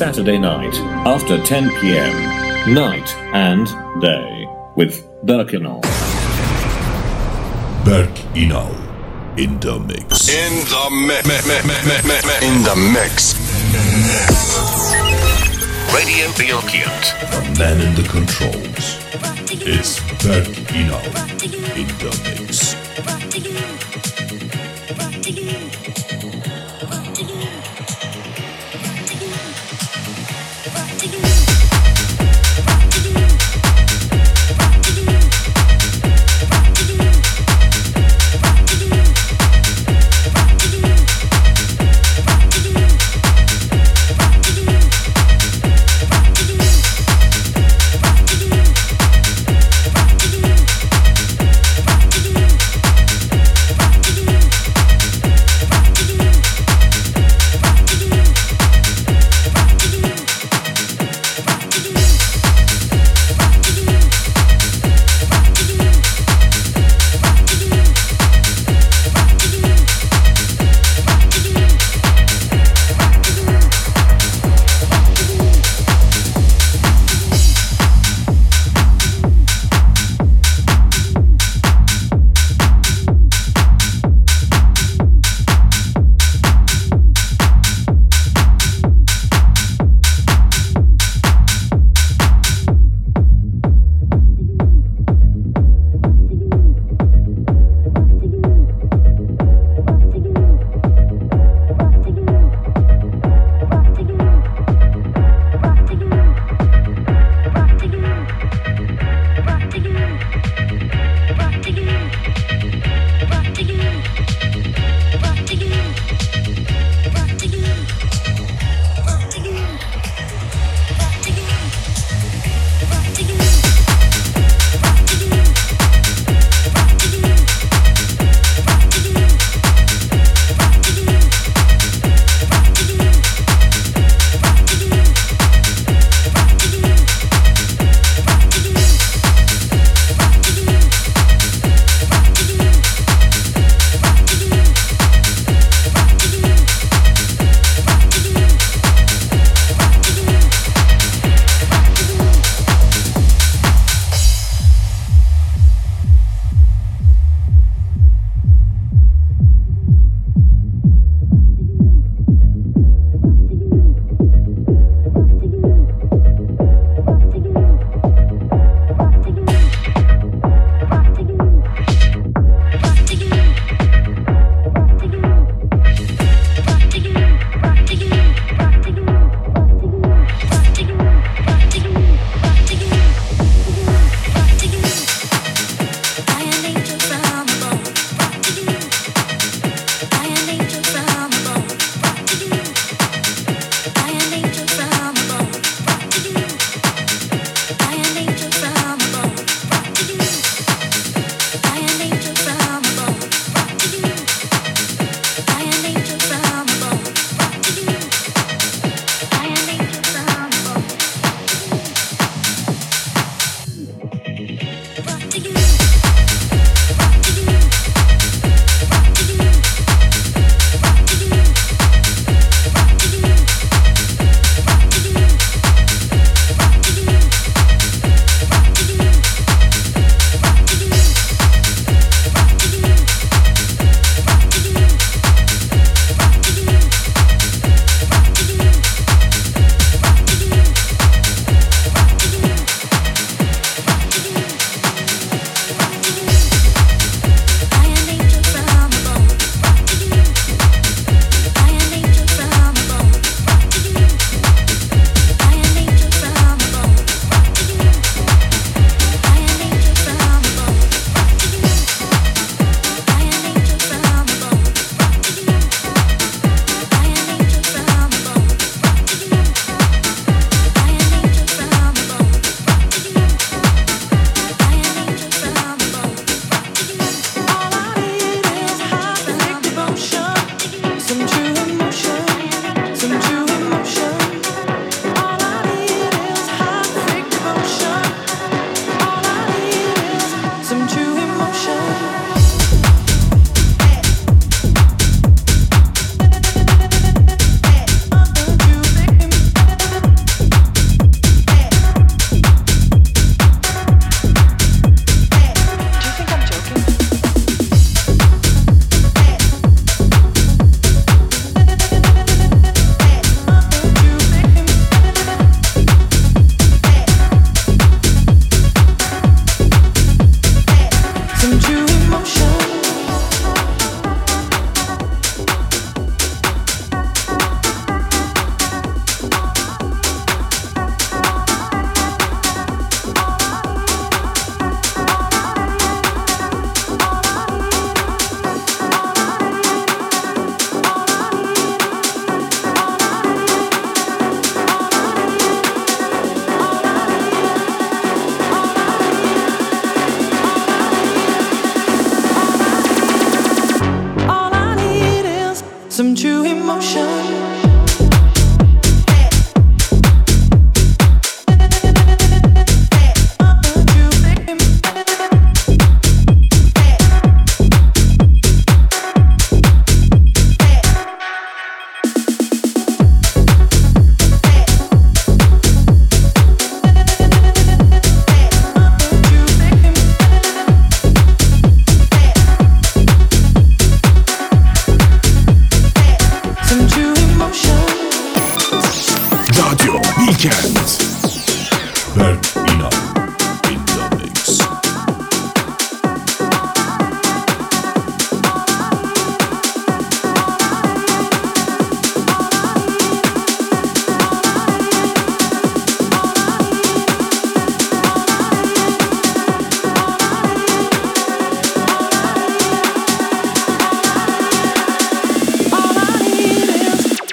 Saturday night after 10 p.m. Night and day with Berk Inal. Berk Inal in the mix. In the mix. In the mix. Radio Bilkent. The man in the controls. It's Berk Inal in the mix.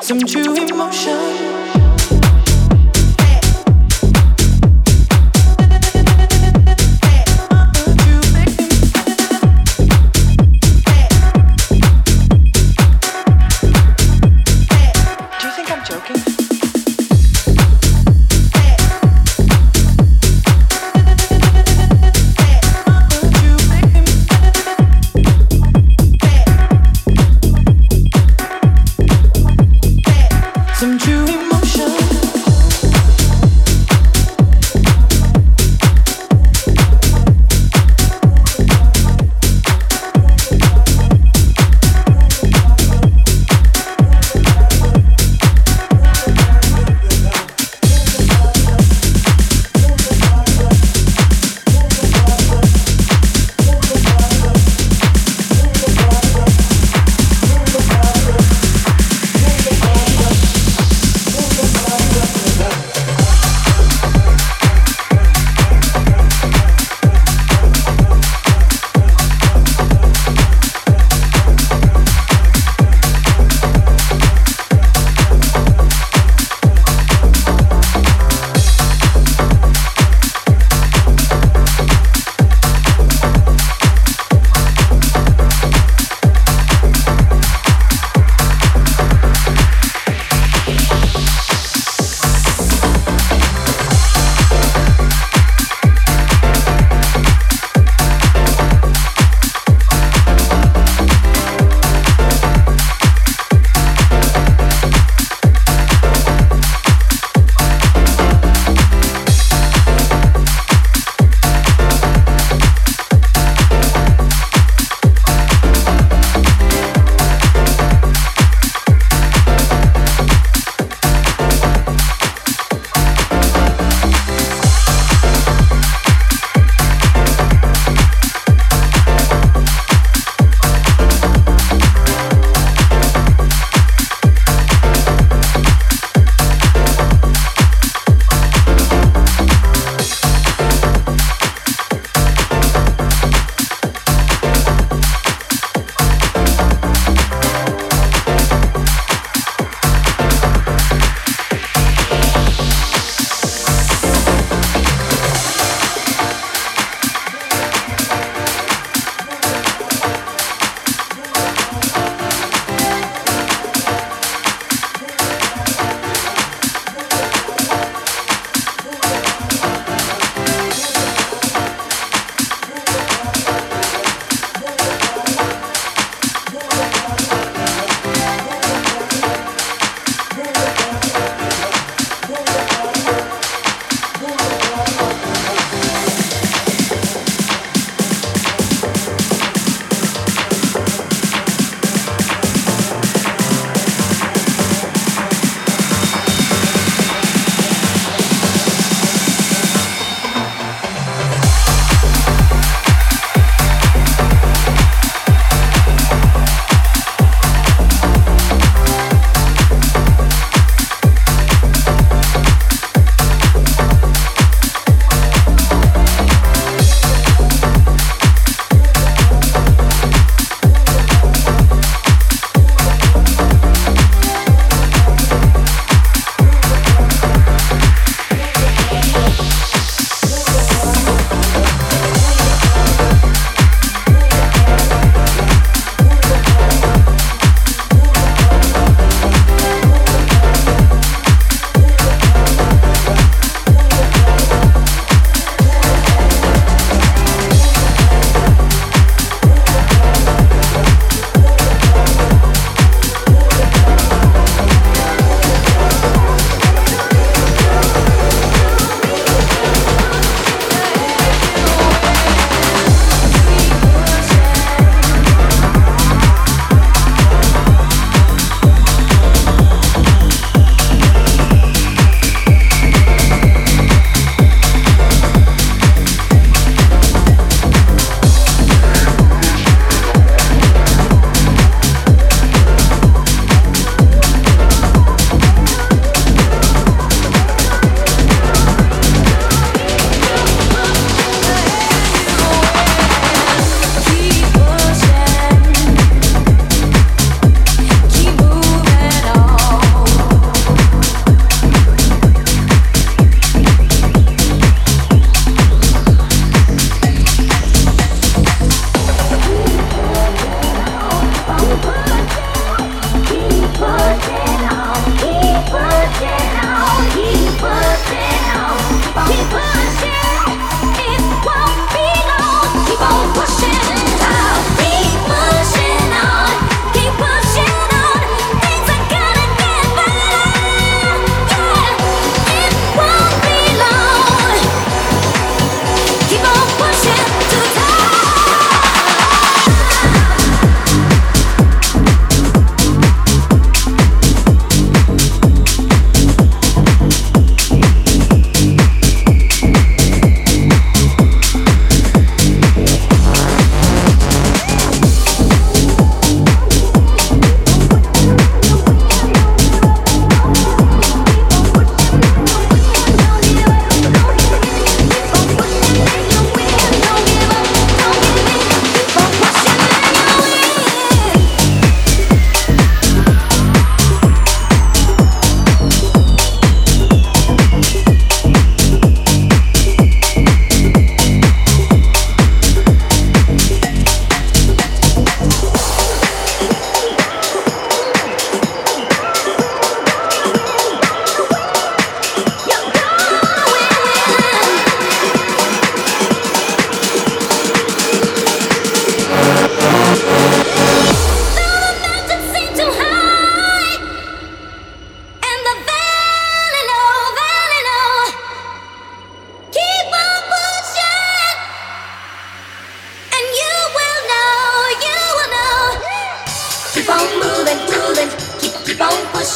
Some true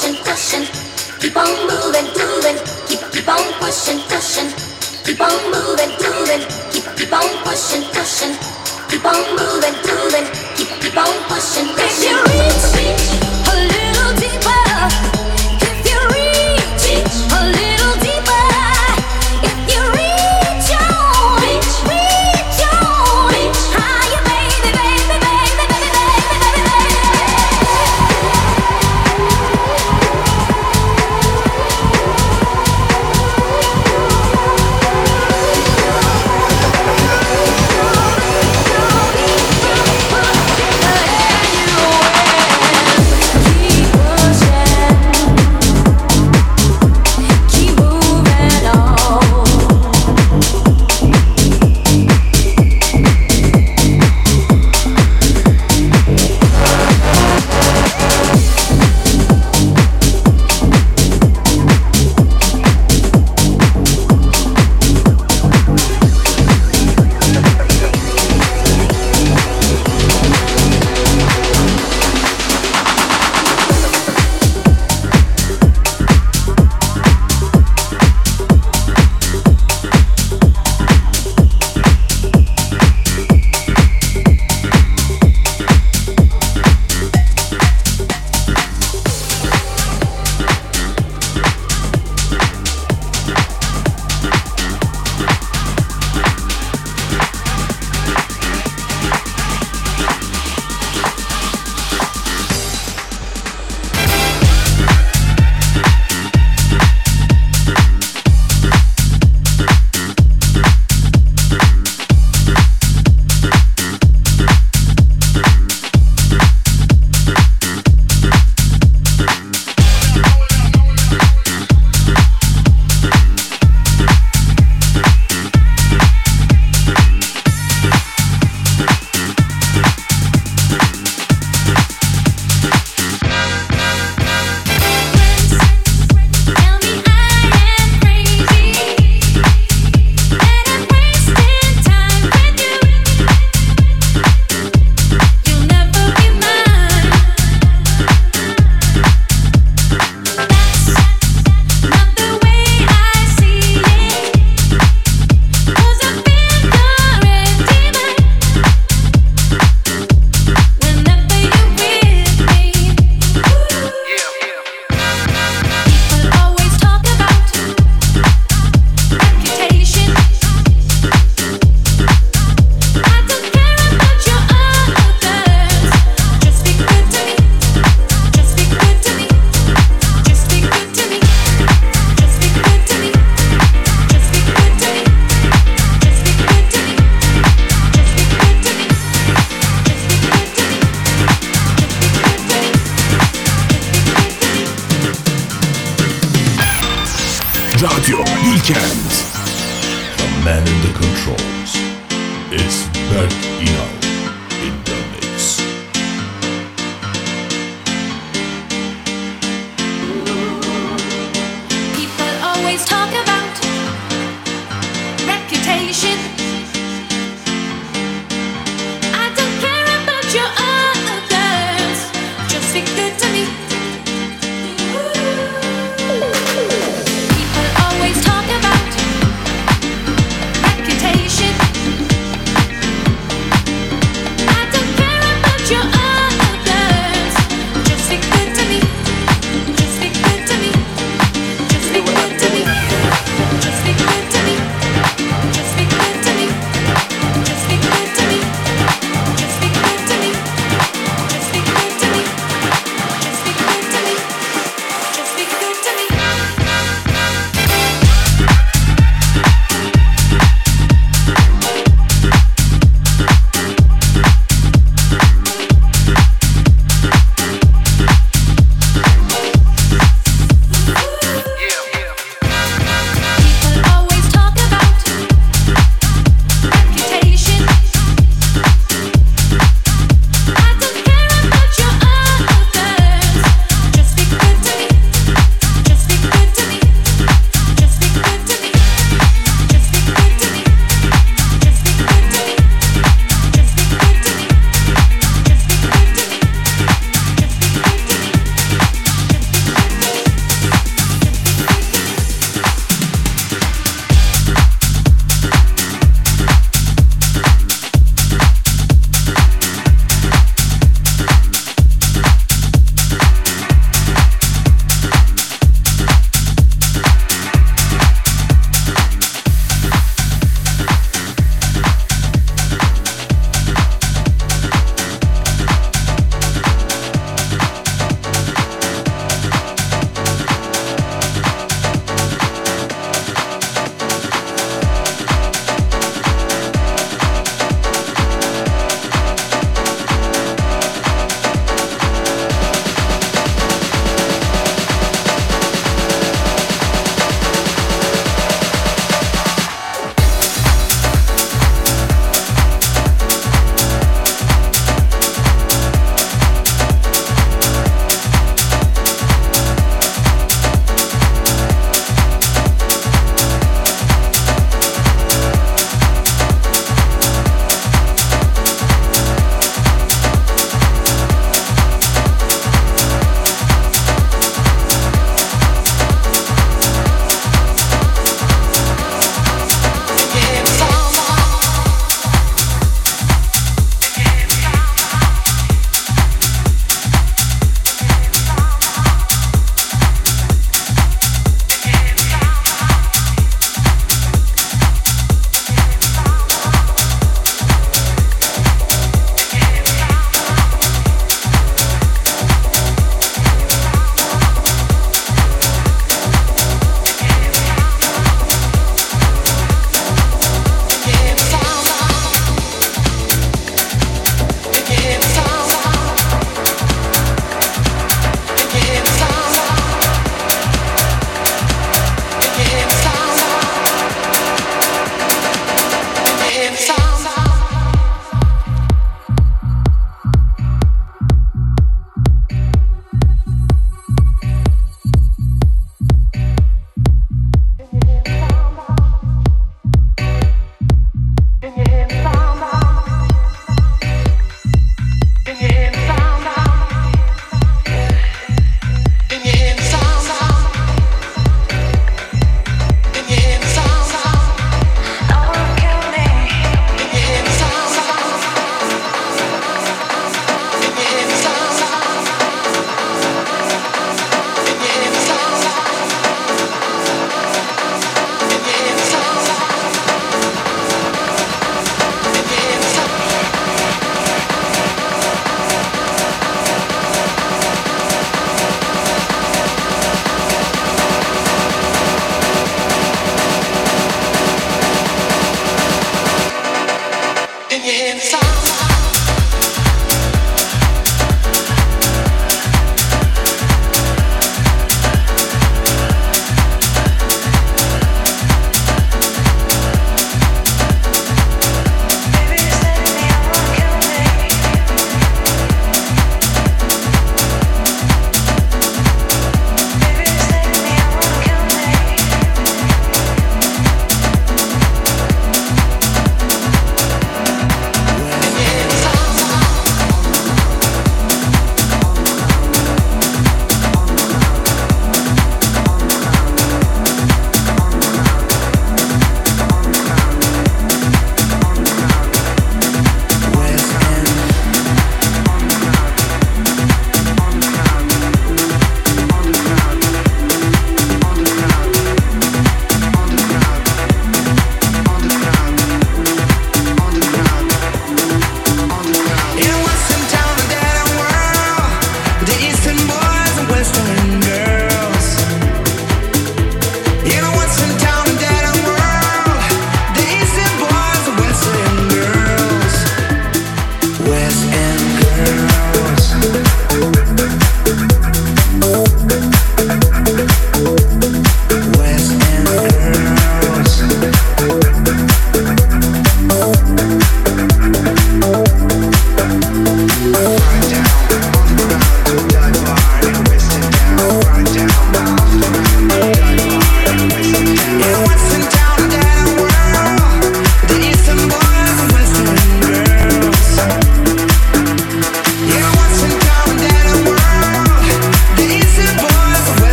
pushing, pushing. Keep on moving, moving. Keep, keep on pushing, pushing. Keep on moving, moving. Keep, keep on pushing, pushing. Keep on moving, moving. Keep, keep on pushing, pushing. If you reach, reach.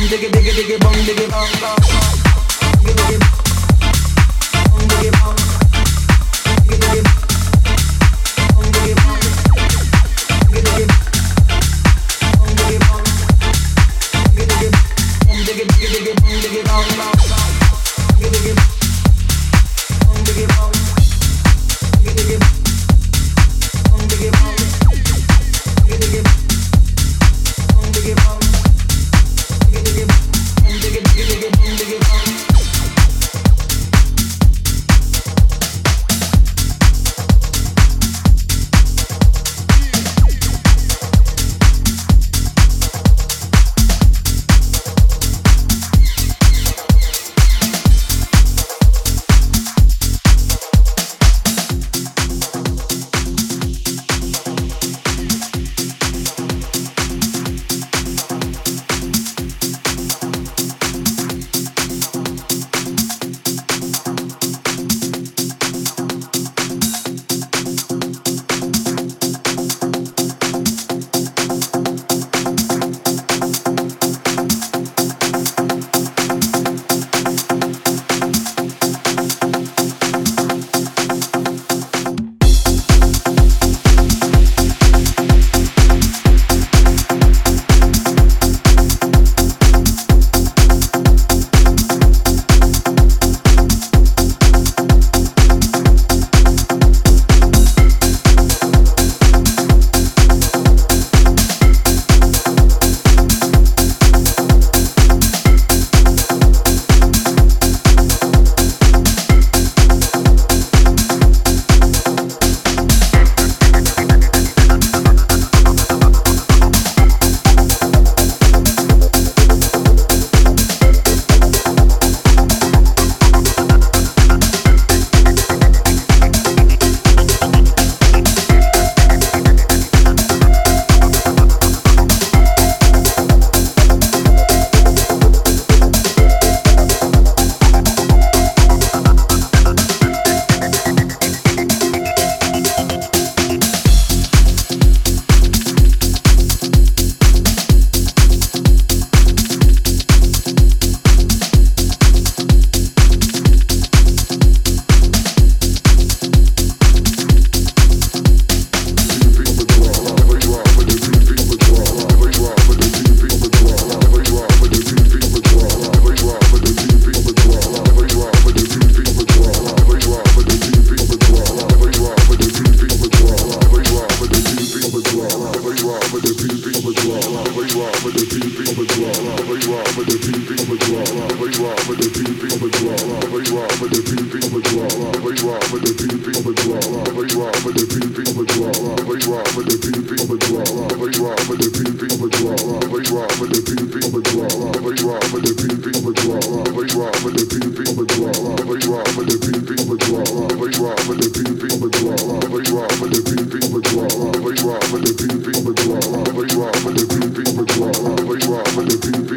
bum diggy diggy diggy bum diggy bum bum bum. Diggy diggy bum diggy bum Hallelujah.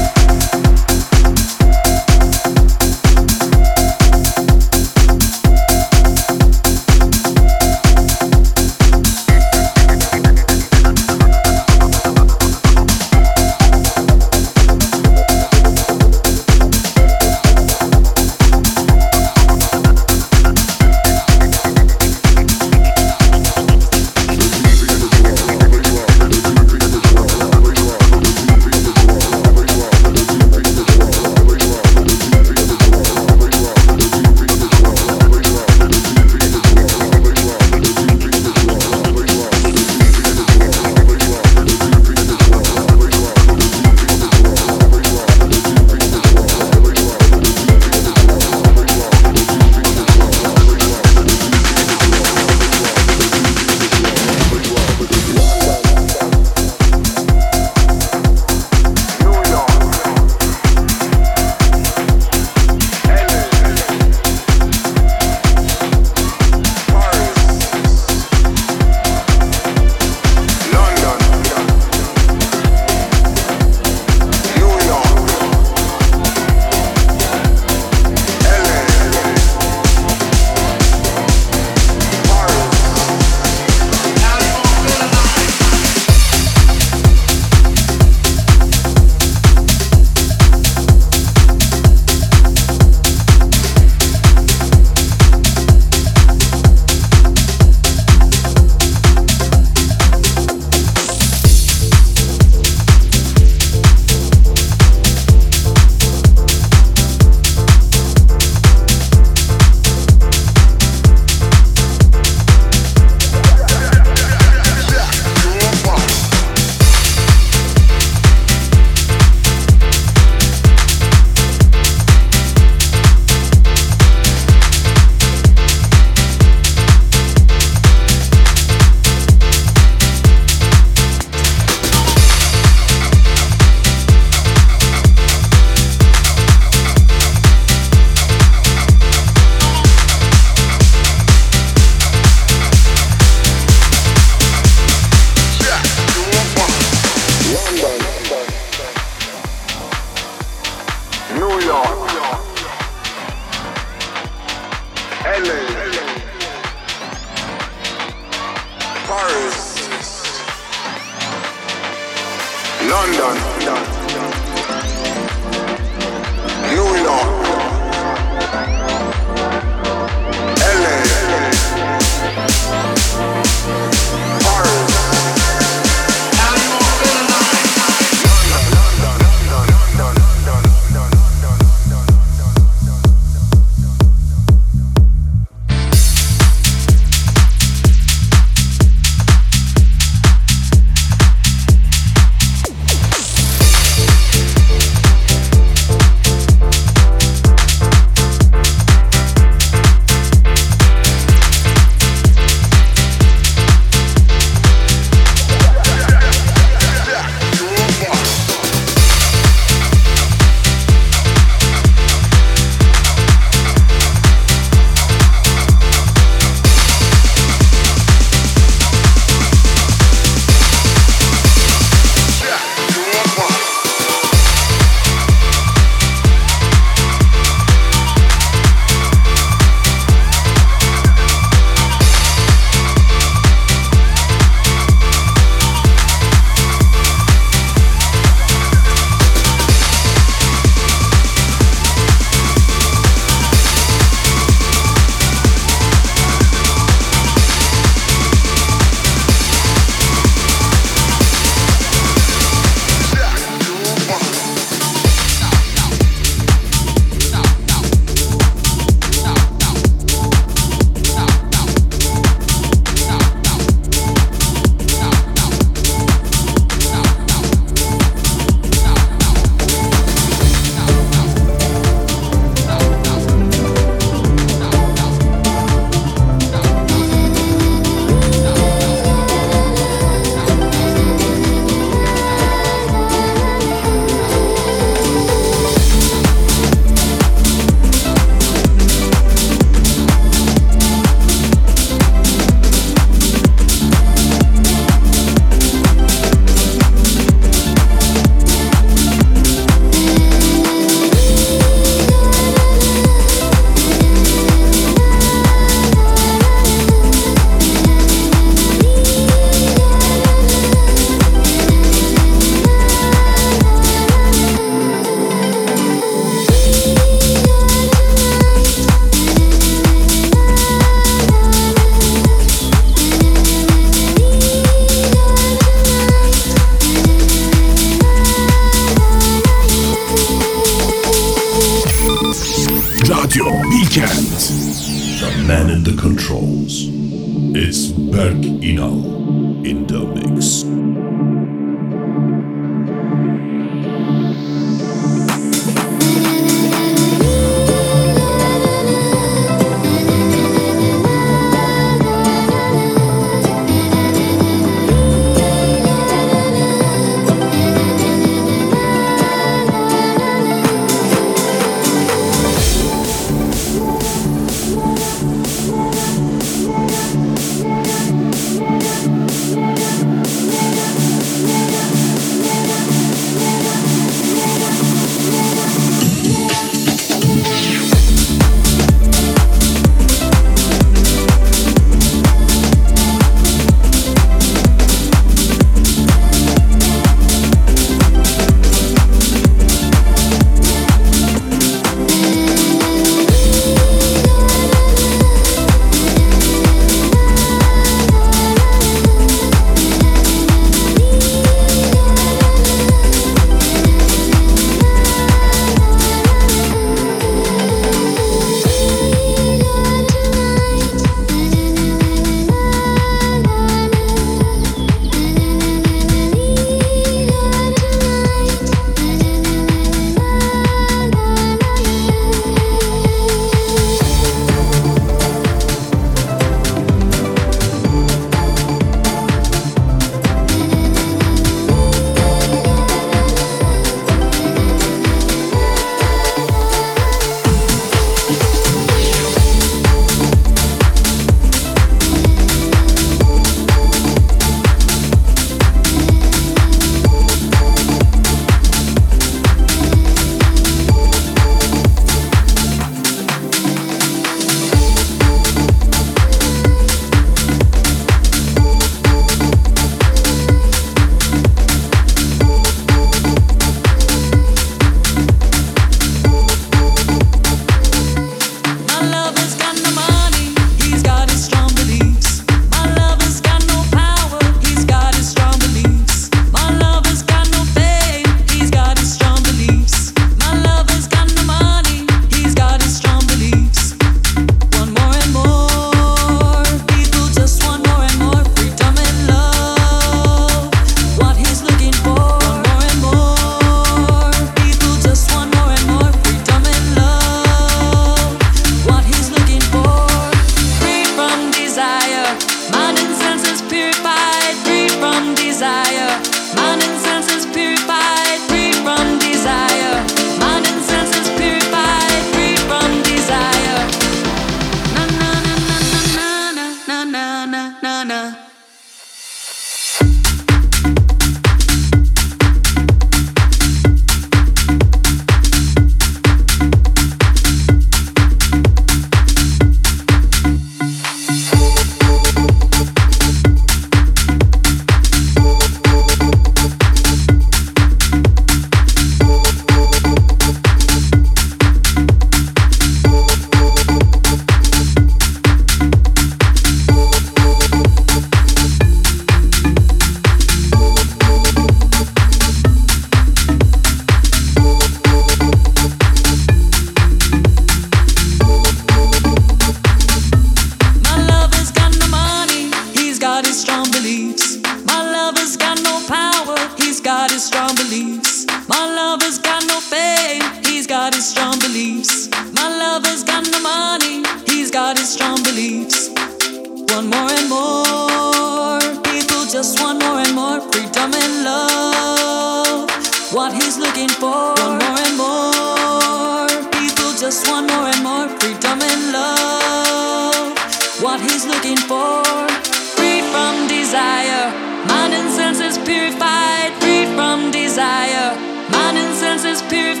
purified, free from desire. Mind and senses purified.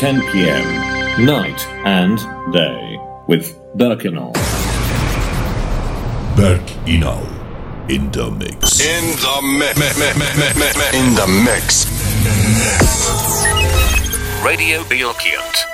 10 p.m. Night and day with Berk Inal. Berk Inal in the mix. In the mix. In the mix. Radio Bilkent.